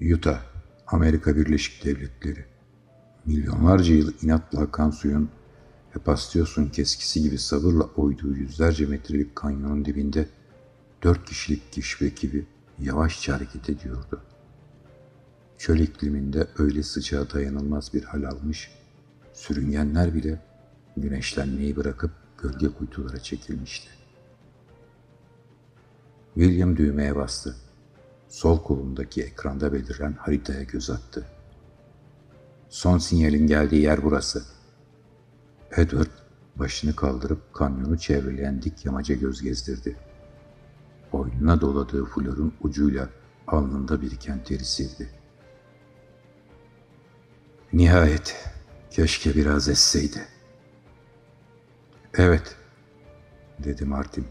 Utah, Amerika Birleşik Devletleri. Milyonlarca yıl inatla akan suyun Hephastios'un keskisi gibi sabırla oyduğu yüzlerce metrelik kanyonun dibinde dört kişilik keşif ekibi yavaşça hareket ediyordu. Çöl ikliminde öyle sıcağa dayanılmaz bir hal almış, sürüngenler bile güneşlenmeyi bırakıp gölge kuytulara çekilmişti. William düğmeye bastı. Sol kolundaki ekranda beliren haritaya göz attı. Son sinyalin geldiği yer burası. Edward başını kaldırıp kanyonu çevreleyen dik yamaca göz gezdirdi. Boynuna doladığı florun ucuyla alnında biriken teri sildi. Nihayet keşke biraz esseydi. Evet, dedi Martin,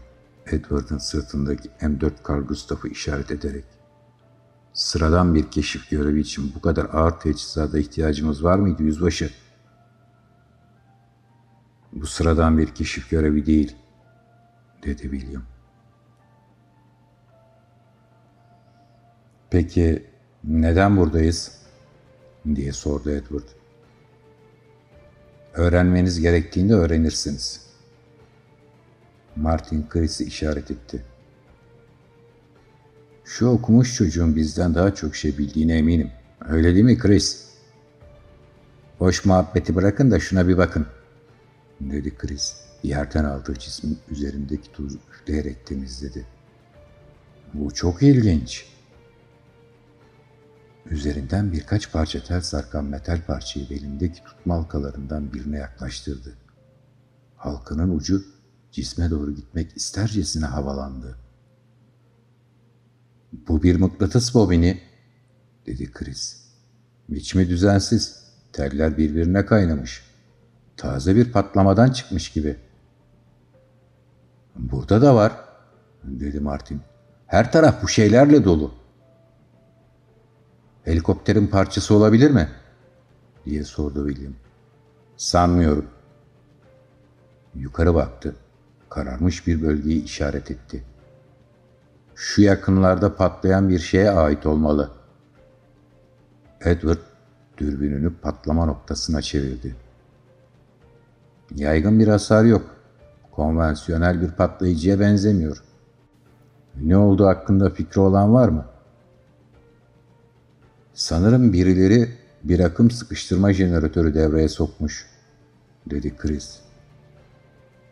Edward'ın sırtındaki M4 Carl Gustav'ı işaret ederek. Sıradan bir keşif görevi için bu kadar ağır teçhizata ihtiyacımız var mıydı yüzbaşı? Bu sıradan bir keşif görevi değil, dedi William. Peki neden buradayız? diye sordu Edward. Öğrenmeniz gerektiğinde öğrenirsiniz. Martin Chris'i işaret etti. Şu okumuş çocuğun bizden daha çok şey bildiğine eminim. Öyle değil mi Chris? Boş muhabbeti bırakın da şuna bir bakın, dedi Chris. Yerden aldığı cismin üzerindeki tuzu üfleyerek temizledi. Bu çok ilginç. Üzerinden birkaç parça tel sarkan metal parçayı belindeki tutma halkalarından birine yaklaştırdı. Halkanın ucu cisme doğru gitmek istercesine havalandı. Bu bir mıknatıs bobini, dedi Chris. Biçimi düzensiz, teller birbirine kaynamış. Taze bir patlamadan çıkmış gibi. Burada da var, dedi Martin. Her taraf bu şeylerle dolu. Helikopterin parçası olabilir mi? diye sordu William. Sanmıyorum. Yukarı baktı. Kararmış bir bölgeyi işaret etti. Şu yakınlarda patlayan bir şeye ait olmalı. Edward dürbününü patlama noktasına çevirdi. Yaygın bir hasar yok. Konvansiyonel bir patlayıcıya benzemiyor. Ne olduğu hakkında fikri olan var mı? Sanırım birileri bir akım sıkıştırma jeneratörü devreye sokmuş, dedi Chris.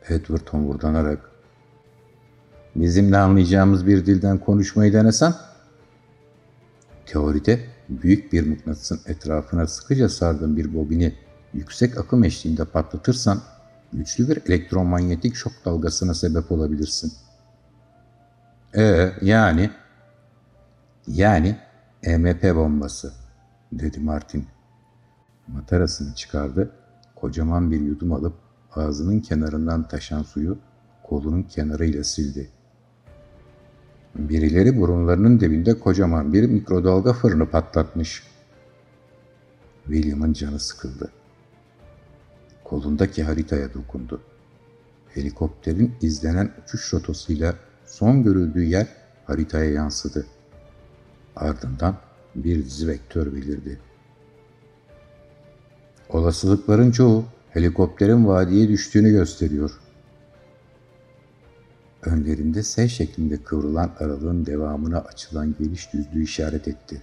Edward homurdanarak, bizimle anlayacağımız bir dilden konuşmayı denesen, teoride büyük bir mıknatısın etrafına sıkıca sardığın bir bobini yüksek akım eşliğinde patlatırsan, güçlü bir elektromanyetik şok dalgasına sebep olabilirsin. Ee, yani? Yani EMP bombası, dedi Martin. Matarasını çıkardı, kocaman bir yudum alıp ağzının kenarından taşan suyu kolunun kenarıyla sildi. Birileri burunlarının dibinde kocaman bir mikrodalga fırını patlatmış. William'ın canı sıkıldı. Kolundaki haritaya dokundu. Helikopterin izlenen uçuş rotosuyla son görüldüğü yer haritaya yansıdı. Ardından bir dizi vektör belirdi. Olasılıkların çoğu helikopterin vadiye düştüğünü gösteriyor. Önlerinde S şeklinde kıvrılan aralığın devamına açılan geniş düzlüğü işaret etti.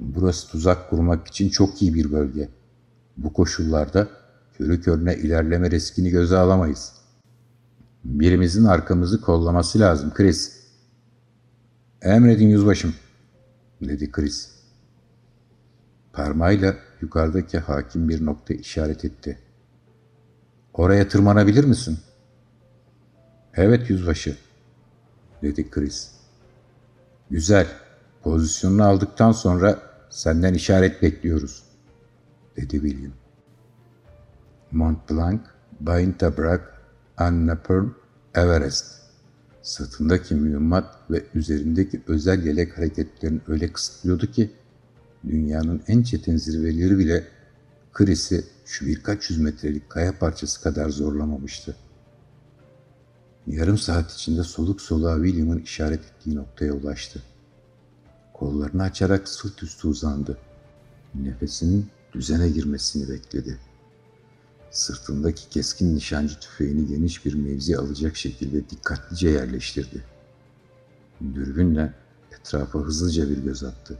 Burası tuzak kurmak için çok iyi bir bölge. Bu koşullarda körü körüne ilerleme riskini göze alamayız. Birimizin arkamızı kollaması lazım Chris. Emredin yüzbaşım, dedi Chris. Parmağıyla yukarıdaki hakim bir nokta işaret etti. Oraya tırmanabilir misin? Evet yüzbaşı, dedi Chris. Güzel, pozisyonunu aldıktan sonra senden işaret bekliyoruz, dedi William. Mont Blanc, Baintabrak, Annapurn, Everest. Sırtındaki mühimmat ve üzerindeki özel yelek hareketlerini öyle kısıtlıyordu ki dünyanın en çetin zirveleri bile Chris'i şu birkaç yüz metrelik kaya parçası kadar zorlamamıştı. Yarım saat içinde soluk soluğa William'ın işaret ettiği noktaya ulaştı. Kollarını açarak sırt üstü uzandı. Nefesinin düzene girmesini bekledi. Sırtındaki keskin nişancı tüfeğini geniş bir mevzi alacak şekilde dikkatlice yerleştirdi. Dürbünle etrafa hızlıca bir göz attı.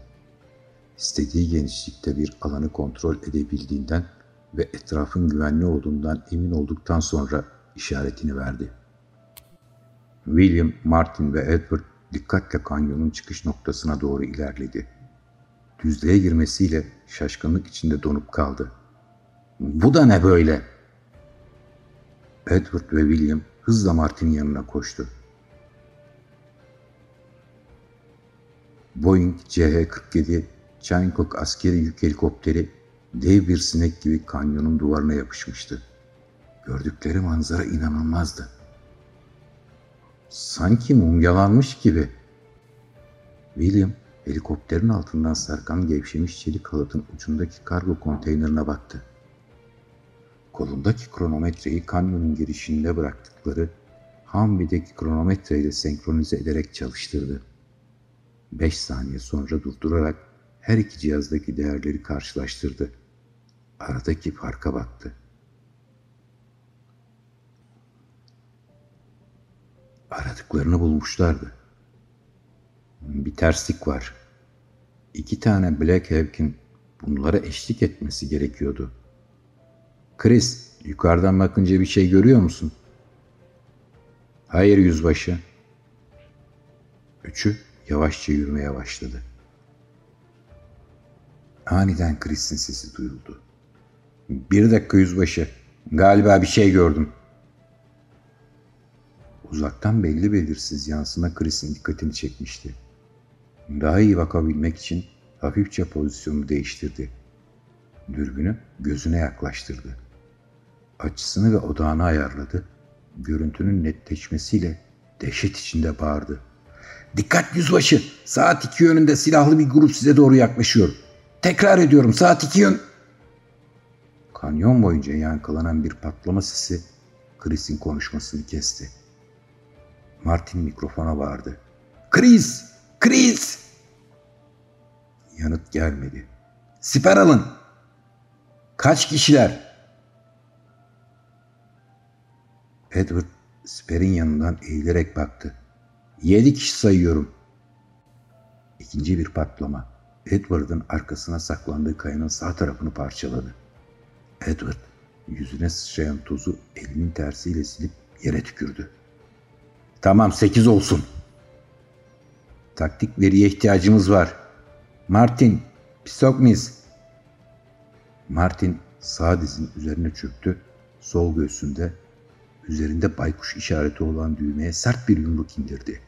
İstediği genişlikte bir alanı kontrol edebildiğinden ve etrafın güvenli olduğundan emin olduktan sonra işaretini verdi. William, Martin ve Edward dikkatle kanyonun çıkış noktasına doğru ilerledi. Düzlüğe girmesiyle şaşkınlık içinde donup kaldı. Bu da ne böyle? Edward ve William hızla Martin'in yanına koştu. Boeing CH-47 Chinook askeri yük helikopteri dev bir sinek gibi kanyonun duvarına yapışmıştı. Gördükleri manzara inanılmazdı. Sanki mumyalanmış gibi. William helikopterin altından sarkan gevşemiş çelik halatın ucundaki kargo konteynerine baktı. Kolundaki kronometreyi kanyonun girişinde bıraktıkları Humvee'deki kronometreyle senkronize ederek çalıştırdı. Beş saniye sonra durdurarak her iki cihazdaki değerleri karşılaştırdı. Aradaki farka baktı. Aradıklarını bulmuşlardı. Bir terslik var. İki tane Black Hawk'in bunlara eşlik etmesi gerekiyordu. Chris, yukarıdan bakınca bir şey görüyor musun? Hayır yüzbaşı. Üçü yavaşça yürümeye başladı. Aniden Chris'in sesi duyuldu. Bir dakika yüzbaşı. Galiba bir şey gördüm. Uzaktan belli belirsiz yansıma Chris'in dikkatini çekmişti. Daha iyi bakabilmek için hafifçe pozisyonu değiştirdi. Dürbünü gözüne yaklaştırdı. Açısını ve odağını ayarladı. Görüntünün netleşmesiyle dehşet içinde bağırdı. Dikkat yüzbaşı! Saat iki yönünde silahlı bir grup size doğru yaklaşıyor. Tekrar ediyorum saat iki yön... Kanyon boyunca yankılanan bir patlama sesi Chris'in konuşmasını kesti. Martin mikrofona bağırdı. Chris! Chris! Yanıt gelmedi. Siper alın! Kaç kişiler? Edward siperin yanından eğilerek baktı. Yedi kişi sayıyorum. İkinci bir patlama. Edward'ın arkasına saklandığı kayanın sağ tarafını parçaladı. Edward yüzüne sıçrayan tozu elinin tersiyle silip yere tükürdü. Tamam sekiz olsun. Taktik veriye ihtiyacımız var. Martin, Pisoknis. Martin sağ dizin üzerine çöktü. Sol göğsünde üzerinde baykuş işareti olan düğmeye sert bir yumruk indirdi.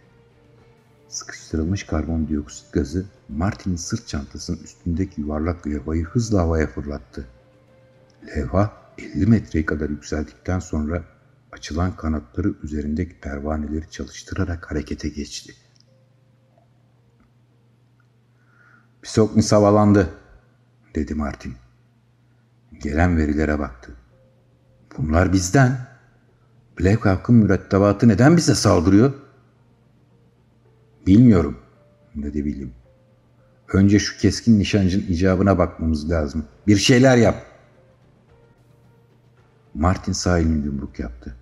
Sıkıştırılmış karbondioksit gazı Martin'in sırt çantasının üstündeki yuvarlak levhayı hızla havaya fırlattı. Levha 50 metreye kadar yükseldikten sonra açılan kanatları üzerindeki pervaneleri çalıştırarak harekete geçti. Pisoknis havalandı, dedi Martin. Gelen verilere baktı. Bunlar bizden. Black Hawk'ın mürettebatı neden bize saldırıyor? Bilmiyorum, dedi William. Önce şu keskin nişancının icabına bakmamız lazım. Bir şeyler yap. Martin sağ elini yumruk yaptı.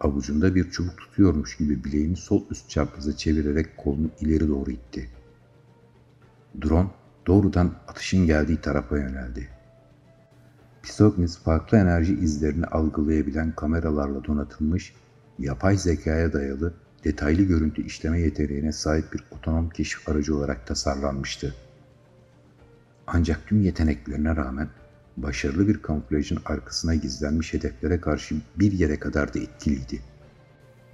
Avucunda bir çubuk tutuyormuş gibi bileğini sol üst çapraza çevirerek kolunu ileri doğru itti. Drone doğrudan atışın geldiği tarafa yöneldi. Pisognis farklı enerji izlerini algılayabilen kameralarla donatılmış, yapay zekaya dayalı detaylı görüntü işleme yeteneğine sahip bir otonom keşif aracı olarak tasarlanmıştı. Ancak tüm yeteneklerine rağmen başarılı bir kamuflajın arkasına gizlenmiş hedeflere karşı bir yere kadar da etkiliydi.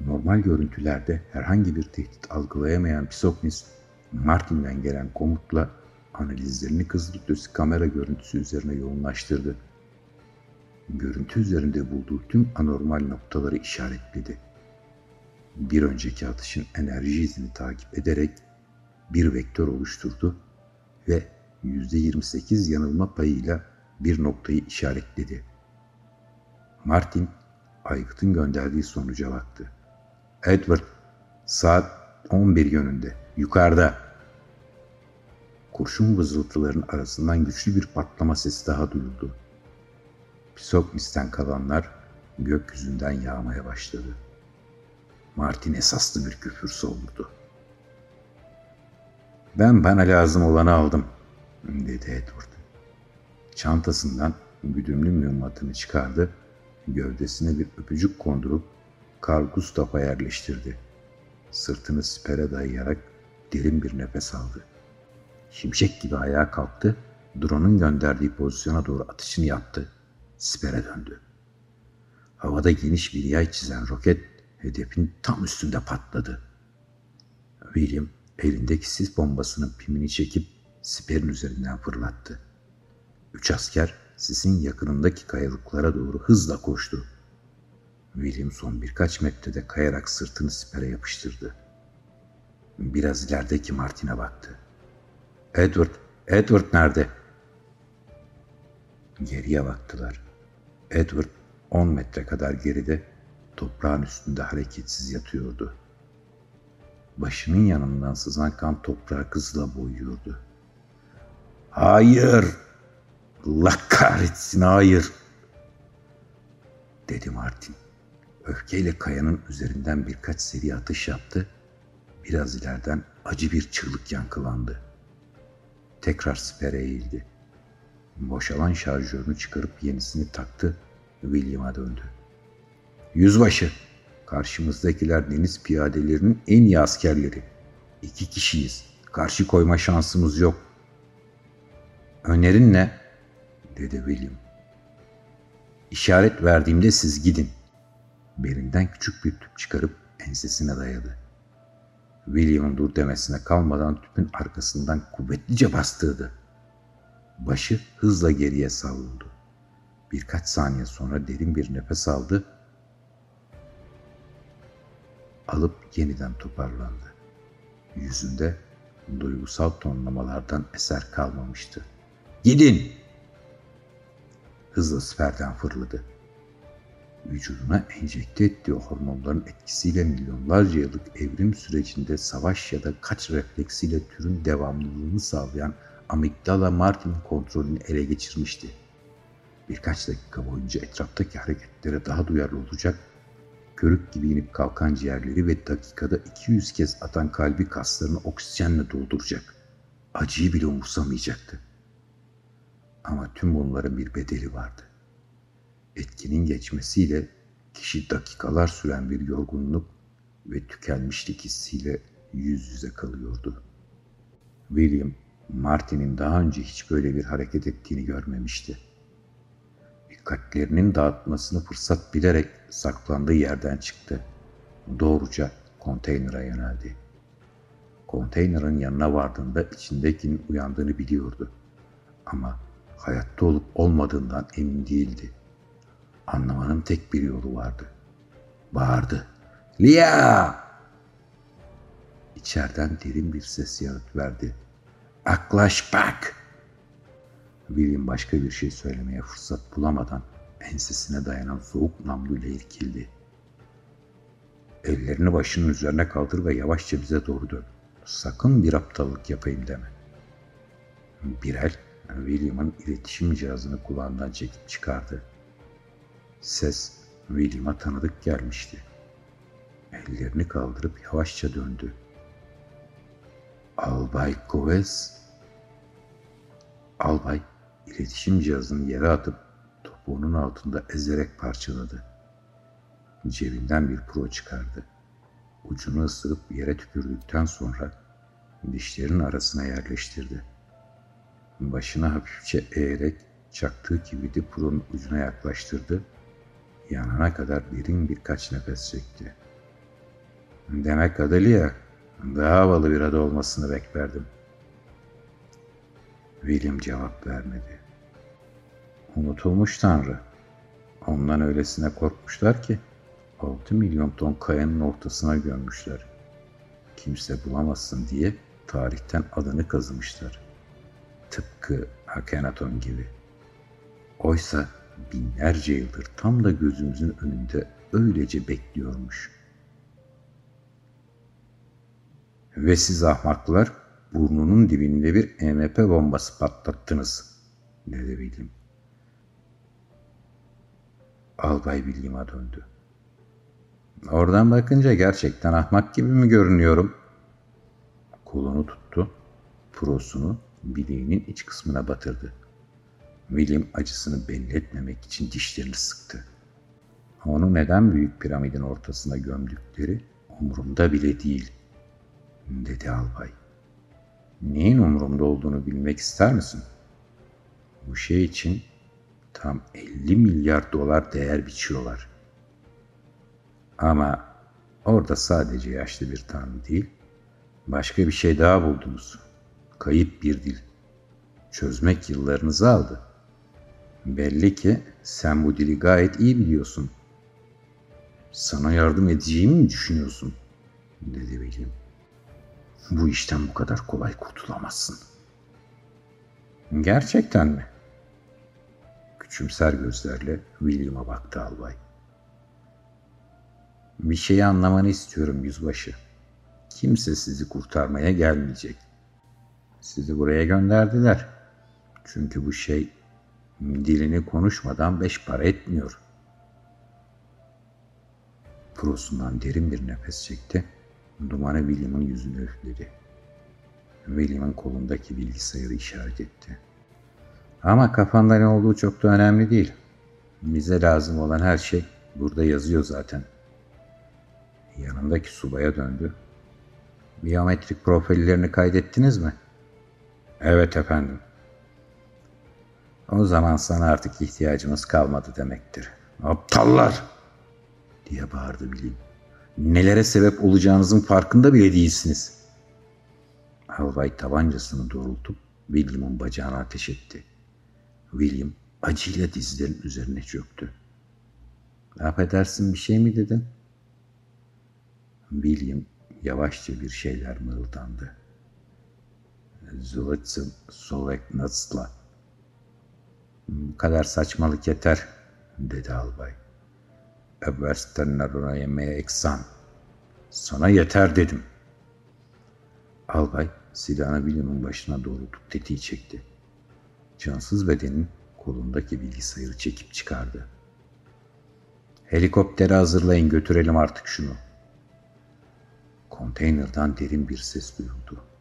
Normal görüntülerde herhangi bir tehdit algılayamayan Pisoknis, Martin'den gelen komutla analizlerini kızılötesi kamera görüntüsü üzerine yoğunlaştırdı. Görüntü üzerinde bulduğu tüm anormal noktaları işaretledi. Bir önceki atışın enerji izini takip ederek bir vektör oluşturdu ve %28 yanılma payıyla bir noktayı işaretledi. Martin, aygıtın gönderdiği sonuca baktı. Edward, saat 11 yönünde, yukarıda. kurşun vızıltıların arasından güçlü bir patlama sesi daha duyuldu. Pisokmis'ten kalanlar gökyüzünden yağmaya başladı. Martin esaslı bir küfür savurdu. Ben bana lazım olanı aldım, dedi Edward. Çantasından güdümlü mühimmatını çıkardı, gövdesine bir öpücük kondurup Karl Gustav'a yerleştirdi. Sırtını sipere dayayarak derin bir nefes aldı. Şimşek gibi ayağa kalktı, drone'un gönderdiği pozisyona doğru atışını yaptı. Sipere döndü. Havada geniş bir yay çizen roket hedefin tam üstünde patladı. William elindeki sis bombasının pimini çekip siperin üzerinden fırlattı. Üç asker sisin yakınındaki kayalıklara doğru hızla koştu. William son birkaç metrede kayarak sırtını sipere yapıştırdı. Biraz ilerideki Martin'e baktı. Edward, Edward nerede? Geriye baktılar. Edward 10 metre kadar geride toprağın üstünde hareketsiz yatıyordu. Başının yanından sızan kan toprağı hızla boyuyordu. Hayır! Allah kahretsin hayır! Dedi Martin. Öfkeyle kayanın üzerinden birkaç seri atış yaptı. Biraz ileriden acı bir çığlık yankılandı. Tekrar sipere eğildi. Boşalan şarjörünü çıkarıp yenisini taktı. William'a döndü. Yüzbaşı, karşımızdakiler deniz piyadelerinin en iyi askerleri. İki kişiyiz. Karşı koyma şansımız yok. Önerin ne? Dedi William. İşaret verdiğimde siz gidin. Belinden küçük bir tüp çıkarıp ensesine dayadı. William'ın dur demesine kalmadan tüpün arkasından kuvvetlice bastırdı. Başı hızla geriye savruldu. Birkaç saniye sonra derin bir nefes aldı. Alıp yeniden toparlandı. Yüzünde duygusal tonlamalardan eser kalmamıştı. Gidin! Hızla siperden fırladı. Vücuduna enjekte ettiği hormonların etkisiyle milyonlarca yıllık evrim sürecinde savaş ya da kaç refleksiyle türün devamlılığını sağlayan amigdala Martin'in kontrolünü ele geçirmişti. Birkaç dakika boyunca etraftaki hareketlere daha duyarlı olacak, körük gibi inip kalkan ciğerleri ve dakikada 200 kez atan kalbi kaslarını oksijenle dolduracak. Acıyı bile umursamayacaktı. Ama tüm bunların bir bedeli vardı. Etkinin geçmesiyle kişi dakikalar süren bir yorgunluk ve tükenmişlik hissiyle yüz yüze kalıyordu. William, Martin'in daha önce hiç böyle bir hareket ettiğini görmemişti. Dikkatlerinin dağıtmasını fırsat bilerek saklandığı yerden çıktı. Doğruca konteynere yöneldi. Konteynerin yanına vardığında içindekinin uyandığını biliyordu. Ama hayatta olup olmadığından emin değildi. Anlamanın tek bir yolu vardı. Bağırdı. Lia! İçeriden derin bir ses yanıt verdi. Aklaş bak! William başka bir şey söylemeye fırsat bulamadan ensesine dayanan soğuk namluyla irkildi. Ellerini başının üzerine kaldır ve yavaşça bize doğru dön. Sakın bir aptallık yapayım deme. Bir el William'ın iletişim cihazını kulağından çekip çıkardı. Ses William'a tanıdık gelmişti. Ellerini kaldırıp yavaşça döndü. Albay Koves. Albay iletişim cihazını yere atıp topuğunun altında ezerek parçaladı. Cebinden bir pro çıkardı. Ucunu ısırıp yere tükürdükten sonra dişlerin arasına yerleştirdi. Başını hafifçe eğerek çaktığı kibidi pronun ucuna yaklaştırdı. Yanana kadar derin birkaç nefes çekti. Demek Adelia daha havalı bir adı olmasını beklerdim. William cevap vermedi. Unutulmuş Tanrı. Ondan öylesine korkmuşlar ki 6 milyon ton kayanın ortasına gömmüşler. Kimse bulamazsın diye tarihten adını kazımışlar. Tıpkı Akhenaton gibi. Oysa binlerce yıldır tam da gözümüzün önünde öylece bekliyormuş. Ve siz ahmaklar burnunun dibinde bir EMP bombası patlattınız, dedi William. Albay William'a döndü. Oradan bakınca gerçekten ahmak gibi mi görünüyorum? Kolunu tuttu, prosunu bileğinin iç kısmına batırdı. William acısını belli etmemek için dişlerini sıktı. Onu neden büyük piramidin ortasına gömdükleri umurumda bile değil, dedi albay. Neyin umurumda olduğunu bilmek ister misin? Bu şey için tam 50 milyar dolar değer biçiyorlar. Ama orada sadece yaşlı bir tanrı değil, başka bir şey daha buldunuz. Kayıp bir dil. Çözmek yıllarınızı aldı. Belli ki sen bu dili gayet iyi biliyorsun. Sana yardım edeceğimi mi düşünüyorsun? dedi William. Bu işten bu kadar kolay kurtulamazsın. Gerçekten mi? Küçümser gözlerle William'a baktı albay. Bir şeyi anlamanı istiyorum yüzbaşı. Kimse sizi kurtarmaya gelmeyecek. Sizi buraya gönderdiler. Çünkü bu şey dilini konuşmadan beş para etmiyor. Prosundan derin bir nefes çekti. Dumanı William'ın yüzüne üfledi. William'ın kolundaki bilgisayarı işaret etti. Ama kafanda ne olduğu çok da önemli değil. Bize lazım olan her şey burada yazıyor zaten. Yanındaki subaya döndü. Biyometrik profillerini kaydettiniz mi? Evet efendim. O zaman sana artık ihtiyacımız kalmadı demektir. Aptallar! diye bağırdı William. Nelere sebep olacağınızın farkında bile değilsiniz. Albay tabancasını doğrultup William'ın bacağına ateş etti. William acıyla dizlerin üzerine çöktü. Affedersin bir şey mi dedin? William yavaşça bir şeyler mırıldandı. Zulitsin Soveknats'la. Bu kadar saçmalık yeter, dedi albay. Eberstenler'e yemeğe eksan. Sana yeter dedim. Albay silahını William'ın başına doğrultup tetiği çekti. Cansız bedenin kolundaki bilgisayarı çekip çıkardı. Helikopteri hazırlayın götürelim artık şunu. Konteynerdan derin bir ses duyuldu.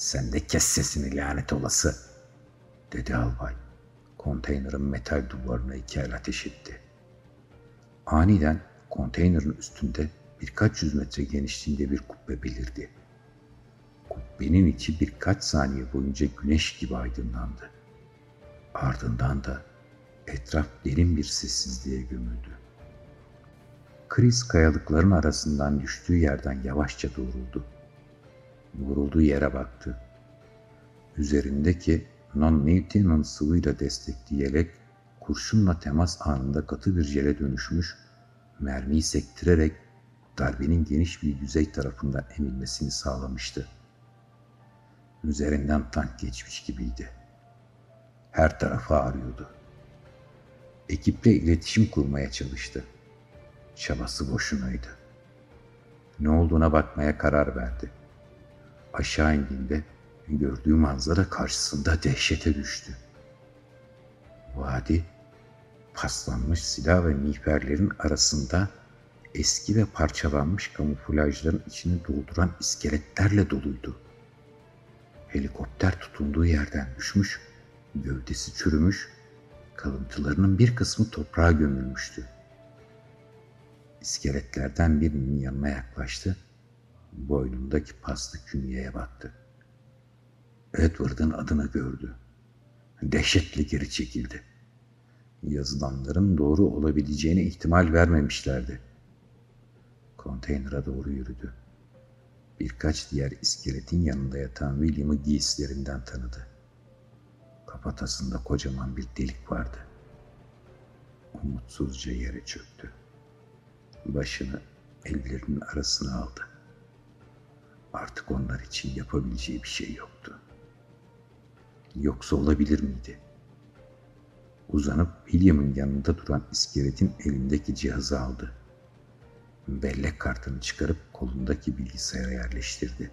Sen de kes sesini lanet olası, dedi albay. Konteynerin metal duvarına iki el ateş etti. Aniden konteynerin üstünde birkaç yüz metre genişliğinde bir kubbe belirdi. Kubbenin içi birkaç saniye boyunca güneş gibi aydınlandı. Ardından da etraf derin bir sessizliğe gömüldü. Chris kayalıkların arasından düştüğü yerden yavaşça doğruldu. Vurulduğu yere baktı. Üzerindeki non-Newton'un sıvıyla destekli yelek kurşunla temas anında katı bir jele dönüşmüş, mermiyi sektirerek darbenin geniş bir yüzey tarafından emilmesini sağlamıştı. Üzerinden tank geçmiş gibiydi. Her tarafı ağrıyordu. Ekiple iletişim kurmaya çalıştı. Çabası boşunaydı. Ne olduğuna bakmaya karar verdi. Aşağı indiğinde gördüğü manzara karşısında dehşete düştü. Vadi paslanmış silah ve miğferlerin arasında eski ve parçalanmış kamuflajların içini dolduran iskeletlerle doluydu. Helikopter tutunduğu yerden düşmüş, gövdesi çürümüş, kalıntılarının bir kısmı toprağa gömülmüştü. İskeletlerden birinin yanına yaklaştı, boynundaki paslı künyeye baktı. Edward'ın adını gördü. Dehşetle geri çekildi. Yazılanların doğru olabileceğine ihtimal vermemişlerdi. Konteynere doğru yürüdü. Birkaç diğer iskeletin yanında yatan William'ı giysilerinden tanıdı. Kafatasında kocaman bir delik vardı. Umutsuzca yere çöktü. Başını ellerinin arasına aldı. Artık onlar için yapabileceği bir şey yoktu. Yoksa olabilir miydi? Uzanıp William'ın yanında duran iskeletin elindeki cihazı aldı. Bellek kartını çıkarıp kolundaki bilgisayara yerleştirdi.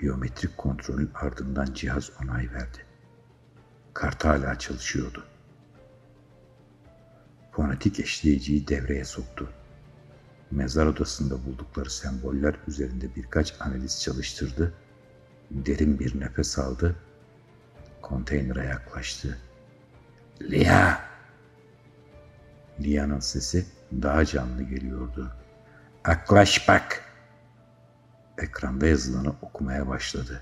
Biyometrik kontrolün ardından cihaz onay verdi. Kart hala çalışıyordu. Fonetik eşleyiciyi devreye soktu. Mezar odasında buldukları semboller üzerinde birkaç analiz çalıştırdı. Derin bir nefes aldı. Konteynere yaklaştı. Lia! Lia'nın sesi daha canlı geliyordu. Aklaş bak! Ekranda yazılanı okumaya başladı.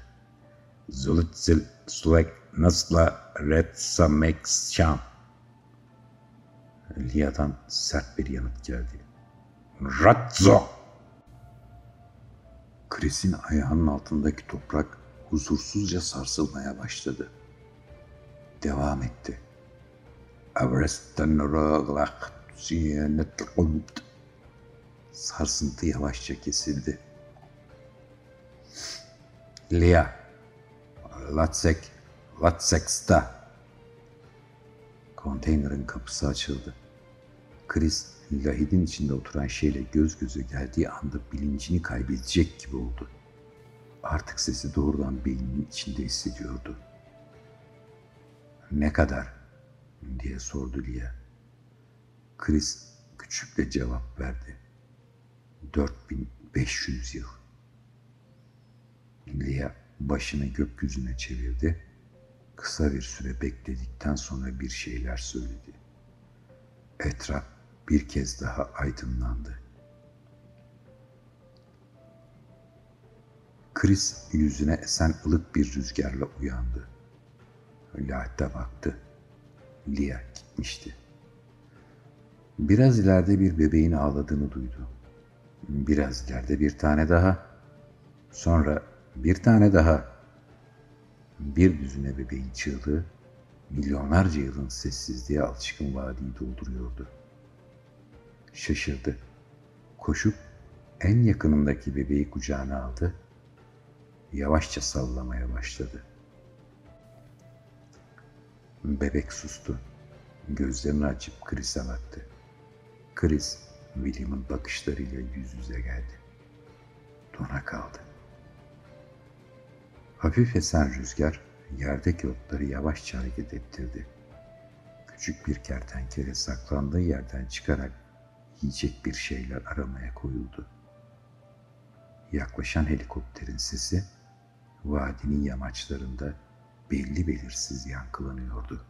Zulitzil sulek nasla retsamekşam. Lia'dan sert bir yanıt geldi. Razzo! Chris'in ayağının altındaki toprak huzursuzca sarsılmaya başladı. Devam etti. Sarsıntı yavaşça kesildi. Lia, Latsek, Latseksta. Konteynerin kapısı açıldı. Chris, lahidin içinde oturan şeyle göz göze geldiği anda bilincini kaybedecek gibi oldu. Artık sesi doğrudan beyninin içinde hissediyordu. Ne kadar? diye sordu Lia. Chris küçükle cevap verdi. 4500 yıl. Lia başını gökyüzüne çevirdi. Kısa bir süre bekledikten sonra bir şeyler söyledi. Etraf bir kez daha aydınlandı. Chris yüzüne esen ılık bir rüzgarla uyandı. Lahat'ta baktı. Lia gitmişti. Biraz ileride bir bebeğin ağladığını duydu. Biraz ileride bir tane daha. Sonra bir tane daha. Bir düzine bebeğin çığlığı milyonlarca yılın sessizliğe alışkın vadiyi dolduruyordu. Şaşırdı. Koşup en yakınındaki bebeği kucağına aldı. Yavaşça sallamaya başladı. Bebek sustu. Gözlerini açıp Chris'e baktı. Chris, William'ın bakışlarıyla yüz yüze geldi. Dona kaldı. Hafif esen rüzgar yerdeki otları yavaşça hareket ettirdi. Küçük bir kertenkele saklandığı yerden çıkarak yiyecek bir şeyler aramaya koyuldu. Yaklaşan helikopterin sesi vadinin yamaçlarında belli belirsiz yankılanıyordu.